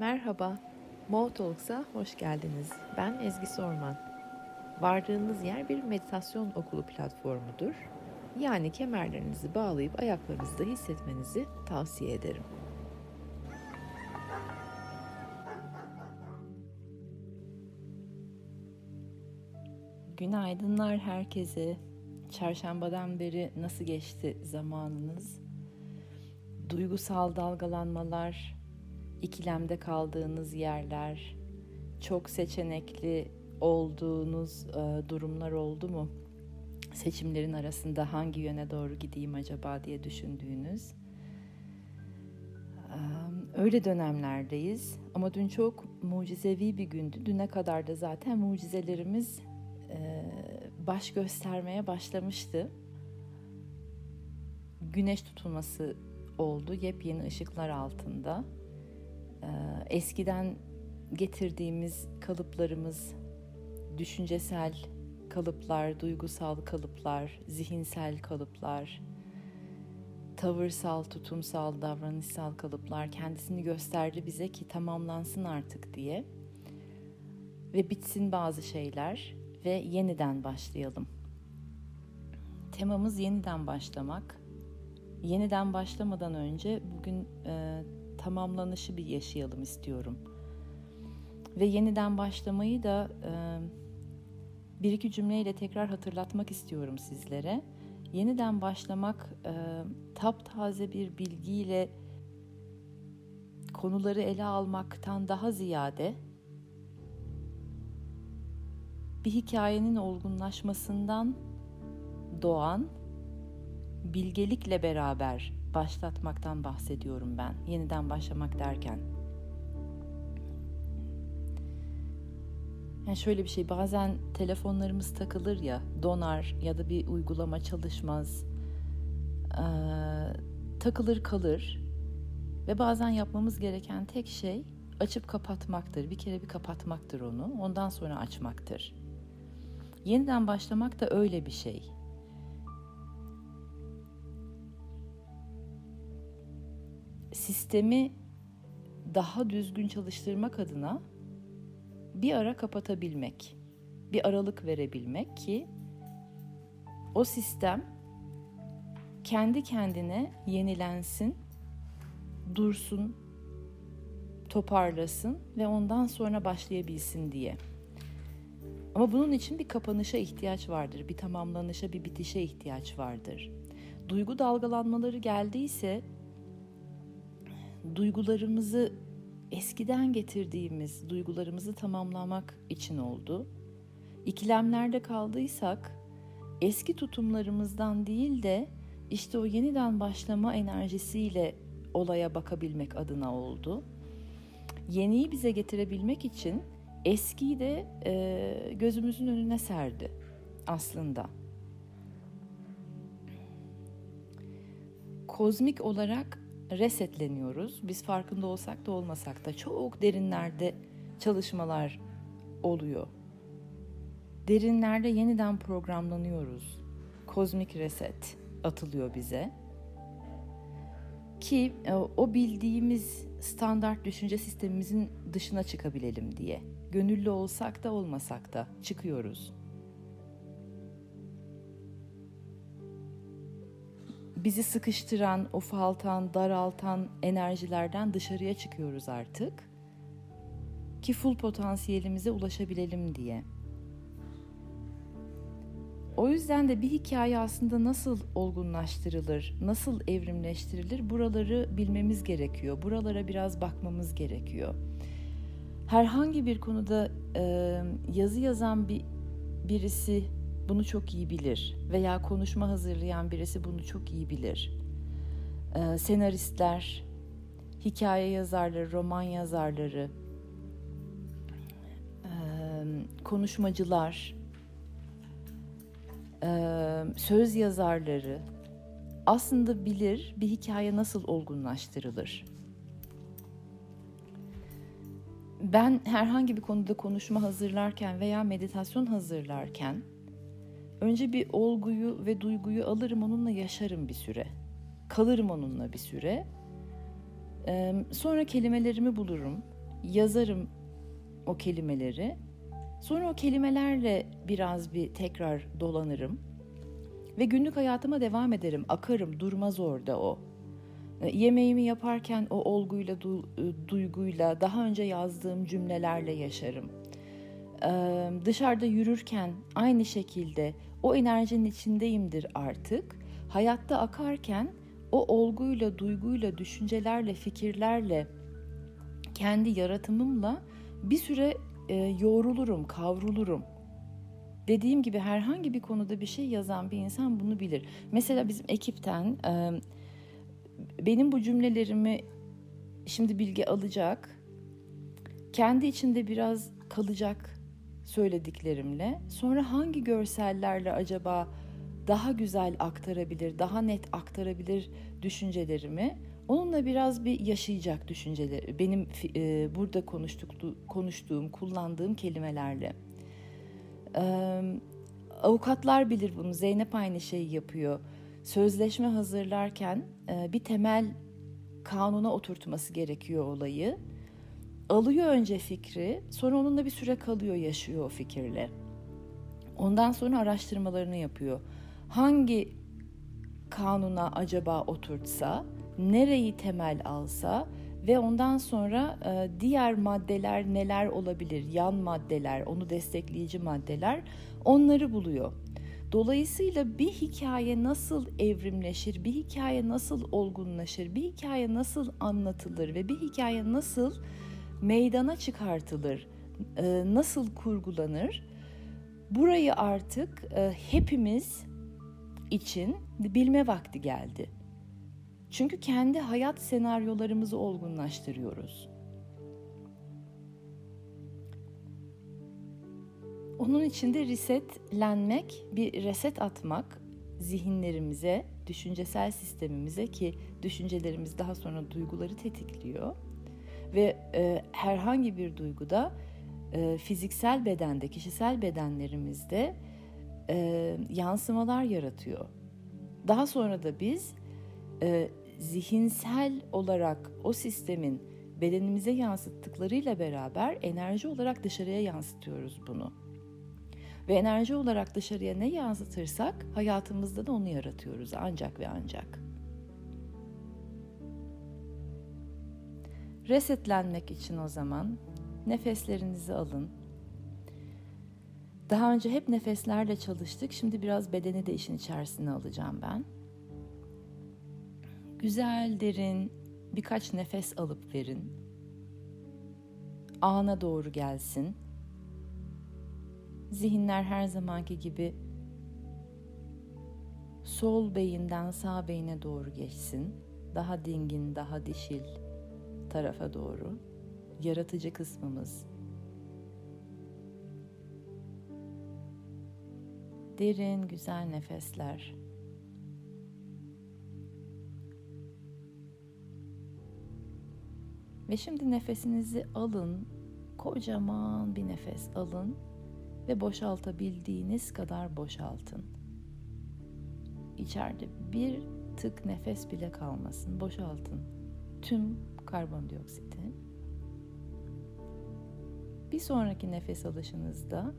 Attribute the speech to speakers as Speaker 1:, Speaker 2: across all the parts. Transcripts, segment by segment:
Speaker 1: Merhaba, Mo Talks'a hoş geldiniz. Ben Ezgi Sorman. Vardığınız yer bir meditasyon okulu platformudur. Yani kemerlerinizi bağlayıp ayaklarınızda hissetmenizi tavsiye ederim. Günaydınlar herkese. Çarşambadan beri nasıl geçti zamanınız? Duygusal dalgalanmalar, ikilemde kaldığınız yerler, çok seçenekli olduğunuz e, durumlar oldu mu? Seçimlerin arasında hangi yöne doğru gideyim acaba diye düşündüğünüz. Öyle dönemlerdeyiz ama dün çok mucizevi bir gündü. Düne kadar da zaten mucizelerimiz baş göstermeye başlamıştı. Güneş tutulması oldu yepyeni ışıklar altında. E, eskiden getirdiğimiz kalıplarımız, düşüncesel kalıplar, duygusal kalıplar, zihinsel kalıplar, tavırsal, tutumsal, davranışsal kalıplar kendisini gösterdi bize ki tamamlansın artık diye. Ve bitsin bazı şeyler ve yeniden başlayalım. Temamız yeniden başlamak. Yeniden başlamadan önce bugün e, tamamlanışı bir yaşayalım istiyorum. Ve yeniden başlamayı da e, bir iki cümleyle tekrar hatırlatmak istiyorum sizlere. Yeniden başlamak e, taptaze bir bilgiyle konuları ele almaktan daha ziyade bir hikayenin olgunlaşmasından doğan bilgelikle beraber başlatmaktan bahsediyorum ben. Yeniden başlamak derken. Yani şöyle bir şey bazen telefonlarımız takılır ya donar ya da bir uygulama çalışmaz ee, takılır kalır ve bazen yapmamız gereken tek şey açıp kapatmaktır. Bir kere bir kapatmaktır onu ondan sonra açmaktır. Yeniden başlamak da öyle bir şey. Sistemi daha düzgün çalıştırmak adına bir ara kapatabilmek, bir aralık verebilmek ki o sistem kendi kendine yenilensin, dursun, toparlasın ve ondan sonra başlayabilsin diye. Ama bunun için bir kapanışa ihtiyaç vardır, bir tamamlanışa, bir bitişe ihtiyaç vardır. Duygu dalgalanmaları geldiyse duygularımızı eskiden getirdiğimiz duygularımızı tamamlamak için oldu. İkilemlerde kaldıysak eski tutumlarımızdan değil de işte o yeniden başlama enerjisiyle olaya bakabilmek adına oldu. Yeniyi bize getirebilmek için eskiyi de e, gözümüzün önüne serdi aslında. Kozmik olarak resetleniyoruz. Biz farkında olsak da olmasak da çok derinlerde çalışmalar oluyor. Derinlerde yeniden programlanıyoruz. Kozmik reset atılıyor bize. Ki e, o bildiğimiz standart düşünce sistemimizin dışına çıkabilelim diye. Gönüllü olsak da olmasak da çıkıyoruz. Bizi sıkıştıran, ufaltan, daraltan enerjilerden dışarıya çıkıyoruz artık. Ki full potansiyelimize ulaşabilelim diye. O yüzden de bir hikaye aslında nasıl olgunlaştırılır, nasıl evrimleştirilir buraları bilmemiz gerekiyor. Buralara biraz bakmamız gerekiyor. Herhangi bir konuda e, yazı yazan bir birisi bunu çok iyi bilir veya konuşma hazırlayan birisi bunu çok iyi bilir. Ee, senaristler, hikaye yazarları, roman yazarları, e, konuşmacılar, e, söz yazarları aslında bilir bir hikaye nasıl olgunlaştırılır. Ben herhangi bir konuda konuşma hazırlarken veya meditasyon hazırlarken Önce bir olguyu ve duyguyu alırım onunla yaşarım bir süre. Kalırım onunla bir süre. Sonra kelimelerimi bulurum. yazarım o kelimeleri. Sonra o kelimelerle biraz bir tekrar dolanırım. Ve günlük hayatıma devam ederim. Akarım, durmaz orada o. Yemeğimi yaparken o olguyla, e, duyguyla, daha önce yazdığım cümlelerle yaşarım. Ee, dışarıda yürürken aynı şekilde o enerjinin içindeyimdir artık. Hayatta akarken o olguyla, duyguyla, düşüncelerle, fikirlerle, kendi yaratımımla bir süre e, yoğrulurum, kavrulurum. Dediğim gibi herhangi bir konuda bir şey yazan bir insan bunu bilir. Mesela bizim ekipten e, benim bu cümlelerimi şimdi bilgi alacak, kendi içinde biraz kalacak söylediklerimle. Sonra hangi görsellerle acaba daha güzel aktarabilir, daha net aktarabilir düşüncelerimi onunla biraz bir yaşayacak düşünceleri. Benim e, burada konuştuk, konuştuğum, kullandığım kelimelerle. E, avukatlar bilir bunu. Zeynep aynı şeyi yapıyor. Sözleşme hazırlarken e, bir temel kanuna oturtması gerekiyor olayı. Alıyor önce fikri, sonra onunla bir süre kalıyor, yaşıyor o fikirle. Ondan sonra araştırmalarını yapıyor. Hangi kanuna acaba oturtsa, nereyi temel alsa ve ondan sonra e, diğer maddeler neler olabilir, yan maddeler, onu destekleyici maddeler onları buluyor. Dolayısıyla bir hikaye nasıl evrimleşir, bir hikaye nasıl olgunlaşır, bir hikaye nasıl anlatılır ve bir hikaye nasıl meydana çıkartılır, e, nasıl kurgulanır? Burayı artık e, hepimiz için bilme vakti geldi. Çünkü kendi hayat senaryolarımızı olgunlaştırıyoruz. Onun için de resetlenmek, bir reset atmak zihinlerimize, düşüncesel sistemimize ki düşüncelerimiz daha sonra duyguları tetikliyor ve e, herhangi bir duyguda e, fiziksel bedende, kişisel bedenlerimizde e, yansımalar yaratıyor. Daha sonra da biz e, zihinsel olarak o sistemin bedenimize yansıttıklarıyla beraber enerji olarak dışarıya yansıtıyoruz bunu. Ve enerji olarak dışarıya ne yansıtırsak hayatımızda da onu yaratıyoruz ancak ve ancak. Resetlenmek için o zaman nefeslerinizi alın. Daha önce hep nefeslerle çalıştık. Şimdi biraz bedeni de işin içerisine alacağım ben. Güzel derin birkaç nefes alıp verin. Ana doğru gelsin. Zihinler her zamanki gibi sol beyinden sağ beyine doğru geçsin. Daha dingin, daha dişil tarafa doğru. Yaratıcı kısmımız. Derin, güzel nefesler. Ve şimdi nefesinizi alın. Kocaman bir nefes alın ve boşaltabildiğiniz kadar boşaltın. İçeride bir tık nefes bile kalmasın. Boşaltın tüm karbondioksiti. Bir sonraki nefes alışınızda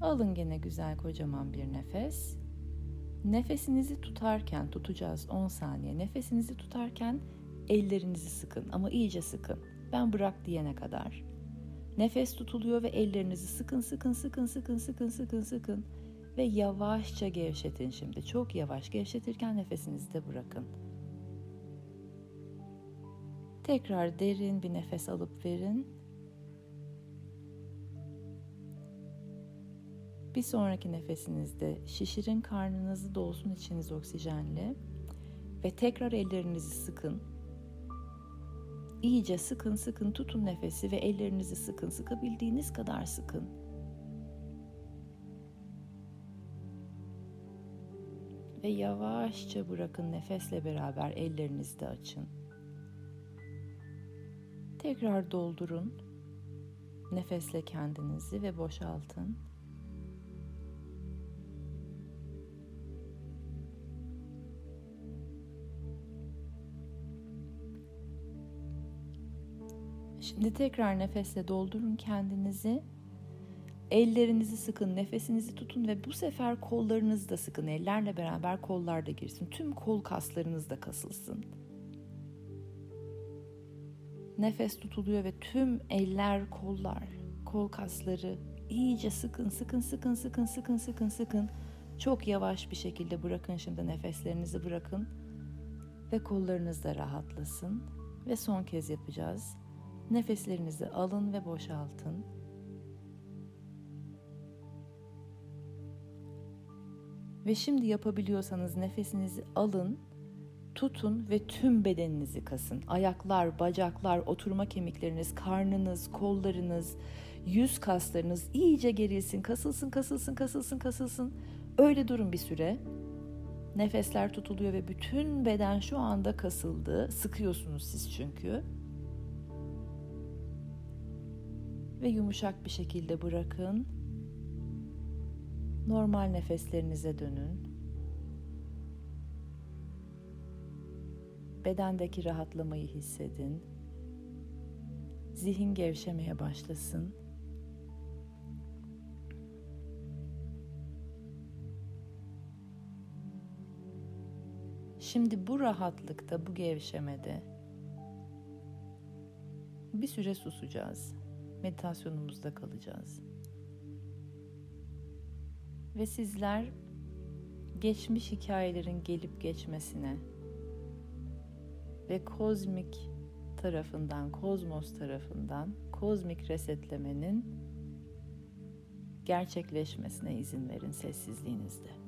Speaker 1: alın gene güzel kocaman bir nefes. Nefesinizi tutarken tutacağız 10 saniye. Nefesinizi tutarken ellerinizi sıkın ama iyice sıkın. Ben bırak diyene kadar. Nefes tutuluyor ve ellerinizi sıkın sıkın sıkın sıkın sıkın sıkın sıkın ve yavaşça gevşetin şimdi. Çok yavaş gevşetirken nefesinizi de bırakın. Tekrar derin bir nefes alıp verin. Bir sonraki nefesinizde şişirin karnınızı dolsun içiniz oksijenle ve tekrar ellerinizi sıkın. İyice sıkın sıkın tutun nefesi ve ellerinizi sıkın sıkabildiğiniz kadar sıkın. Ve yavaşça bırakın nefesle beraber ellerinizi de açın. Tekrar doldurun. Nefesle kendinizi ve boşaltın. Şimdi tekrar nefesle doldurun kendinizi. Ellerinizi sıkın, nefesinizi tutun ve bu sefer kollarınızı da sıkın. Ellerle beraber kollar da girsin. Tüm kol kaslarınız da kasılsın. Nefes tutuluyor ve tüm eller, kollar, kol kasları iyice sıkın, sıkın, sıkın, sıkın, sıkın, sıkın, sıkın. Çok yavaş bir şekilde bırakın şimdi nefeslerinizi bırakın ve kollarınız da rahatlasın. Ve son kez yapacağız. Nefeslerinizi alın ve boşaltın. Ve şimdi yapabiliyorsanız nefesinizi alın, tutun ve tüm bedeninizi kasın. Ayaklar, bacaklar, oturma kemikleriniz, karnınız, kollarınız, yüz kaslarınız iyice gerilsin, kasılsın, kasılsın, kasılsın, kasılsın. Öyle durun bir süre. Nefesler tutuluyor ve bütün beden şu anda kasıldı. Sıkıyorsunuz siz çünkü. Ve yumuşak bir şekilde bırakın. Normal nefeslerinize dönün. Bedendeki rahatlamayı hissedin. Zihin gevşemeye başlasın. Şimdi bu rahatlıkta, bu gevşemede bir süre susacağız. Meditasyonumuzda kalacağız. Ve sizler geçmiş hikayelerin gelip geçmesine ve kozmik tarafından, kozmos tarafından kozmik resetlemenin gerçekleşmesine izin verin sessizliğinizde.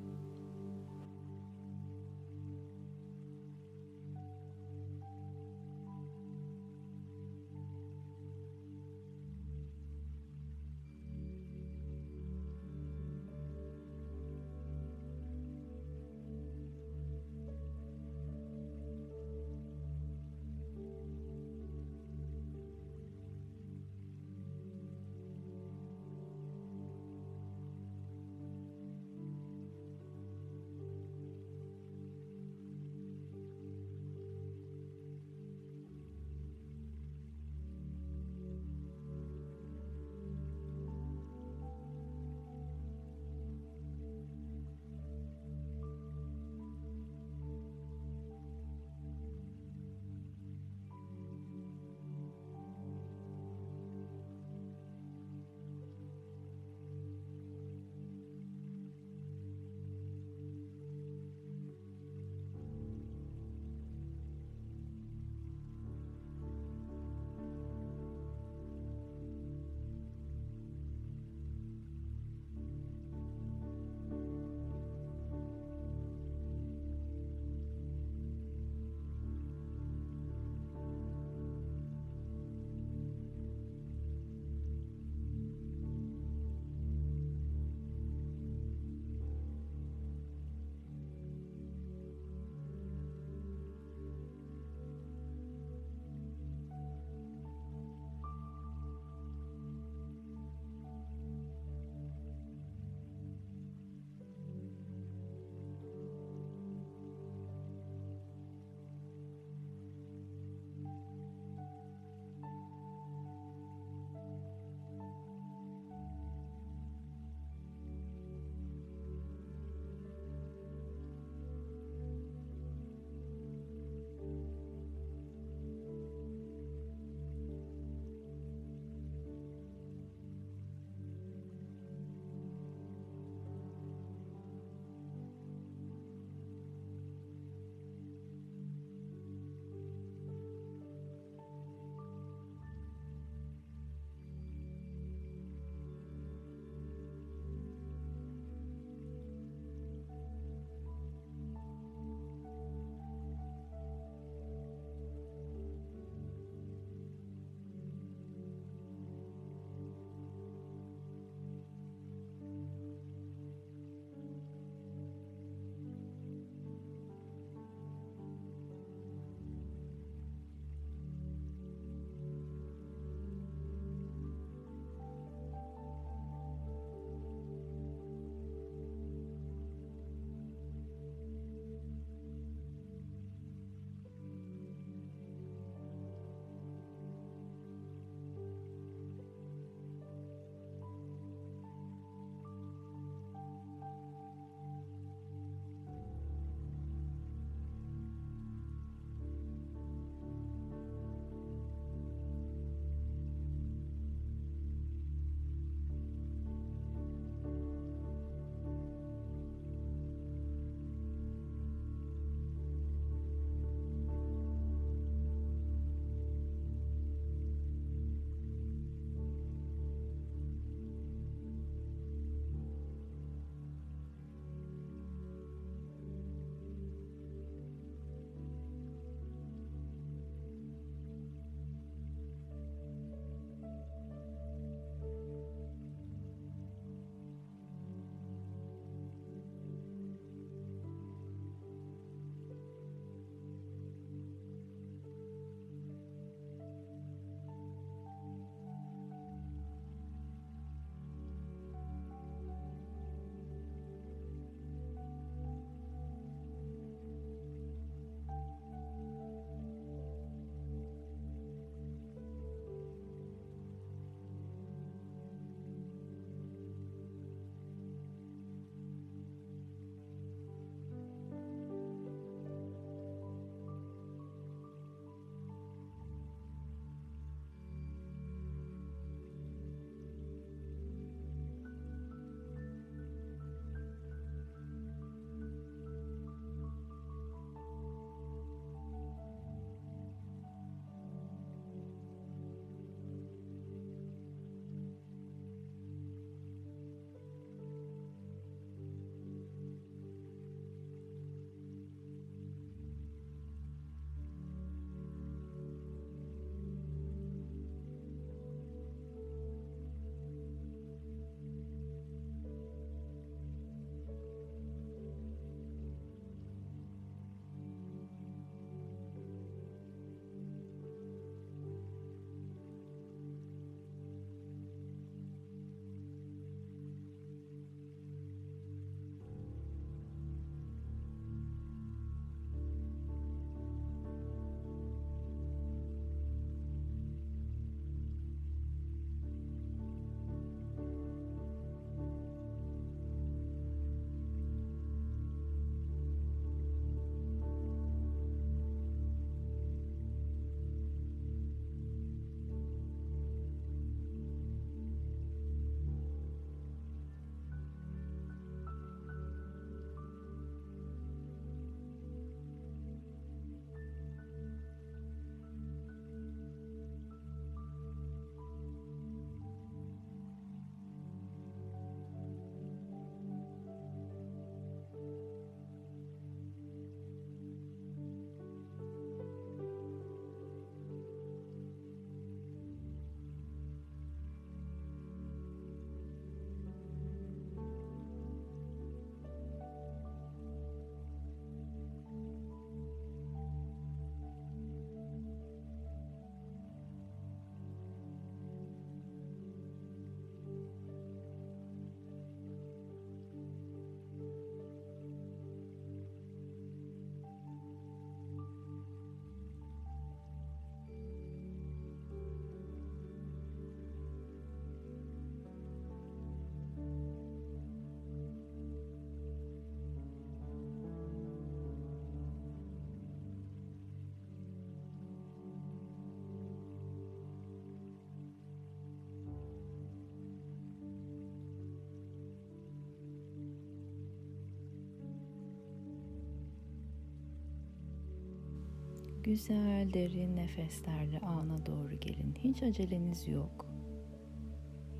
Speaker 1: Güzel derin nefeslerle ana doğru gelin. Hiç aceleniz yok.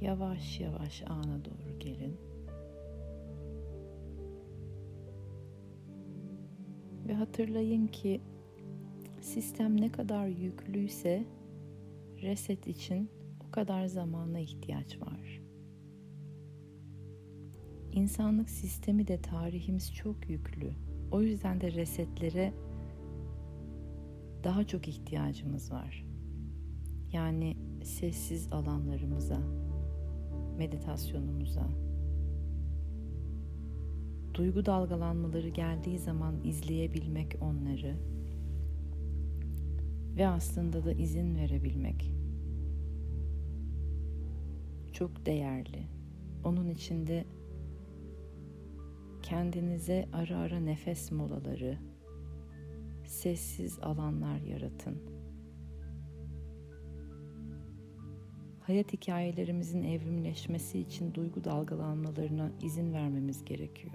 Speaker 1: Yavaş yavaş ana doğru gelin. Ve hatırlayın ki sistem ne kadar yüklüyse reset için o kadar zamana ihtiyaç var. İnsanlık sistemi de tarihimiz çok yüklü. O yüzden de resetlere daha çok ihtiyacımız var. Yani sessiz alanlarımıza, meditasyonumuza, duygu dalgalanmaları geldiği zaman izleyebilmek onları ve aslında da izin verebilmek çok değerli. Onun içinde kendinize ara ara nefes molaları, sessiz alanlar yaratın. Hayat hikayelerimizin evrimleşmesi için duygu dalgalanmalarına izin vermemiz gerekiyor.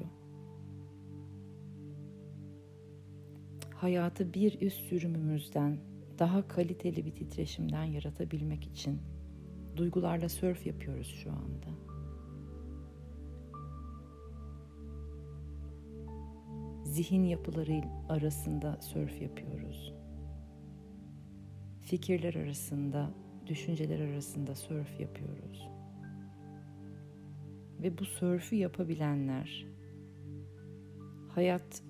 Speaker 1: Hayatı bir üst sürümümüzden daha kaliteli bir titreşimden yaratabilmek için duygularla sörf yapıyoruz şu anda. Zihin yapıları arasında sörf yapıyoruz. Fikirler arasında, düşünceler arasında sörf yapıyoruz. Ve bu sörfü yapabilenler hayat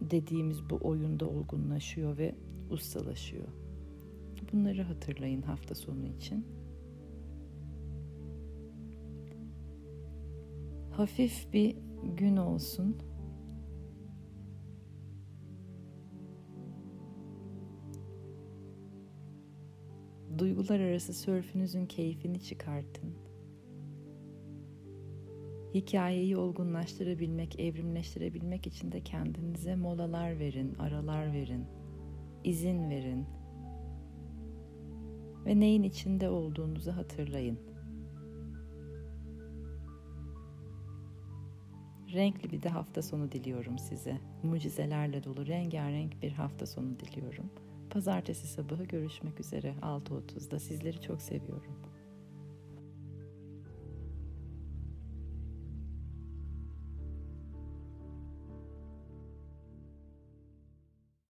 Speaker 1: dediğimiz bu oyunda olgunlaşıyor ve ustalaşıyor. Bunları hatırlayın hafta sonu için. Hafif bir gün olsun. Duygular arası sörfünüzün keyfini çıkartın. Hikayeyi olgunlaştırabilmek, evrimleştirebilmek için de kendinize molalar verin, aralar verin, izin verin ve neyin içinde olduğunuzu hatırlayın. Renkli bir de hafta sonu diliyorum size. Mucizelerle dolu rengarenk bir hafta sonu diliyorum. Pazartesi sabahı görüşmek üzere 6.30'da. Sizleri çok seviyorum.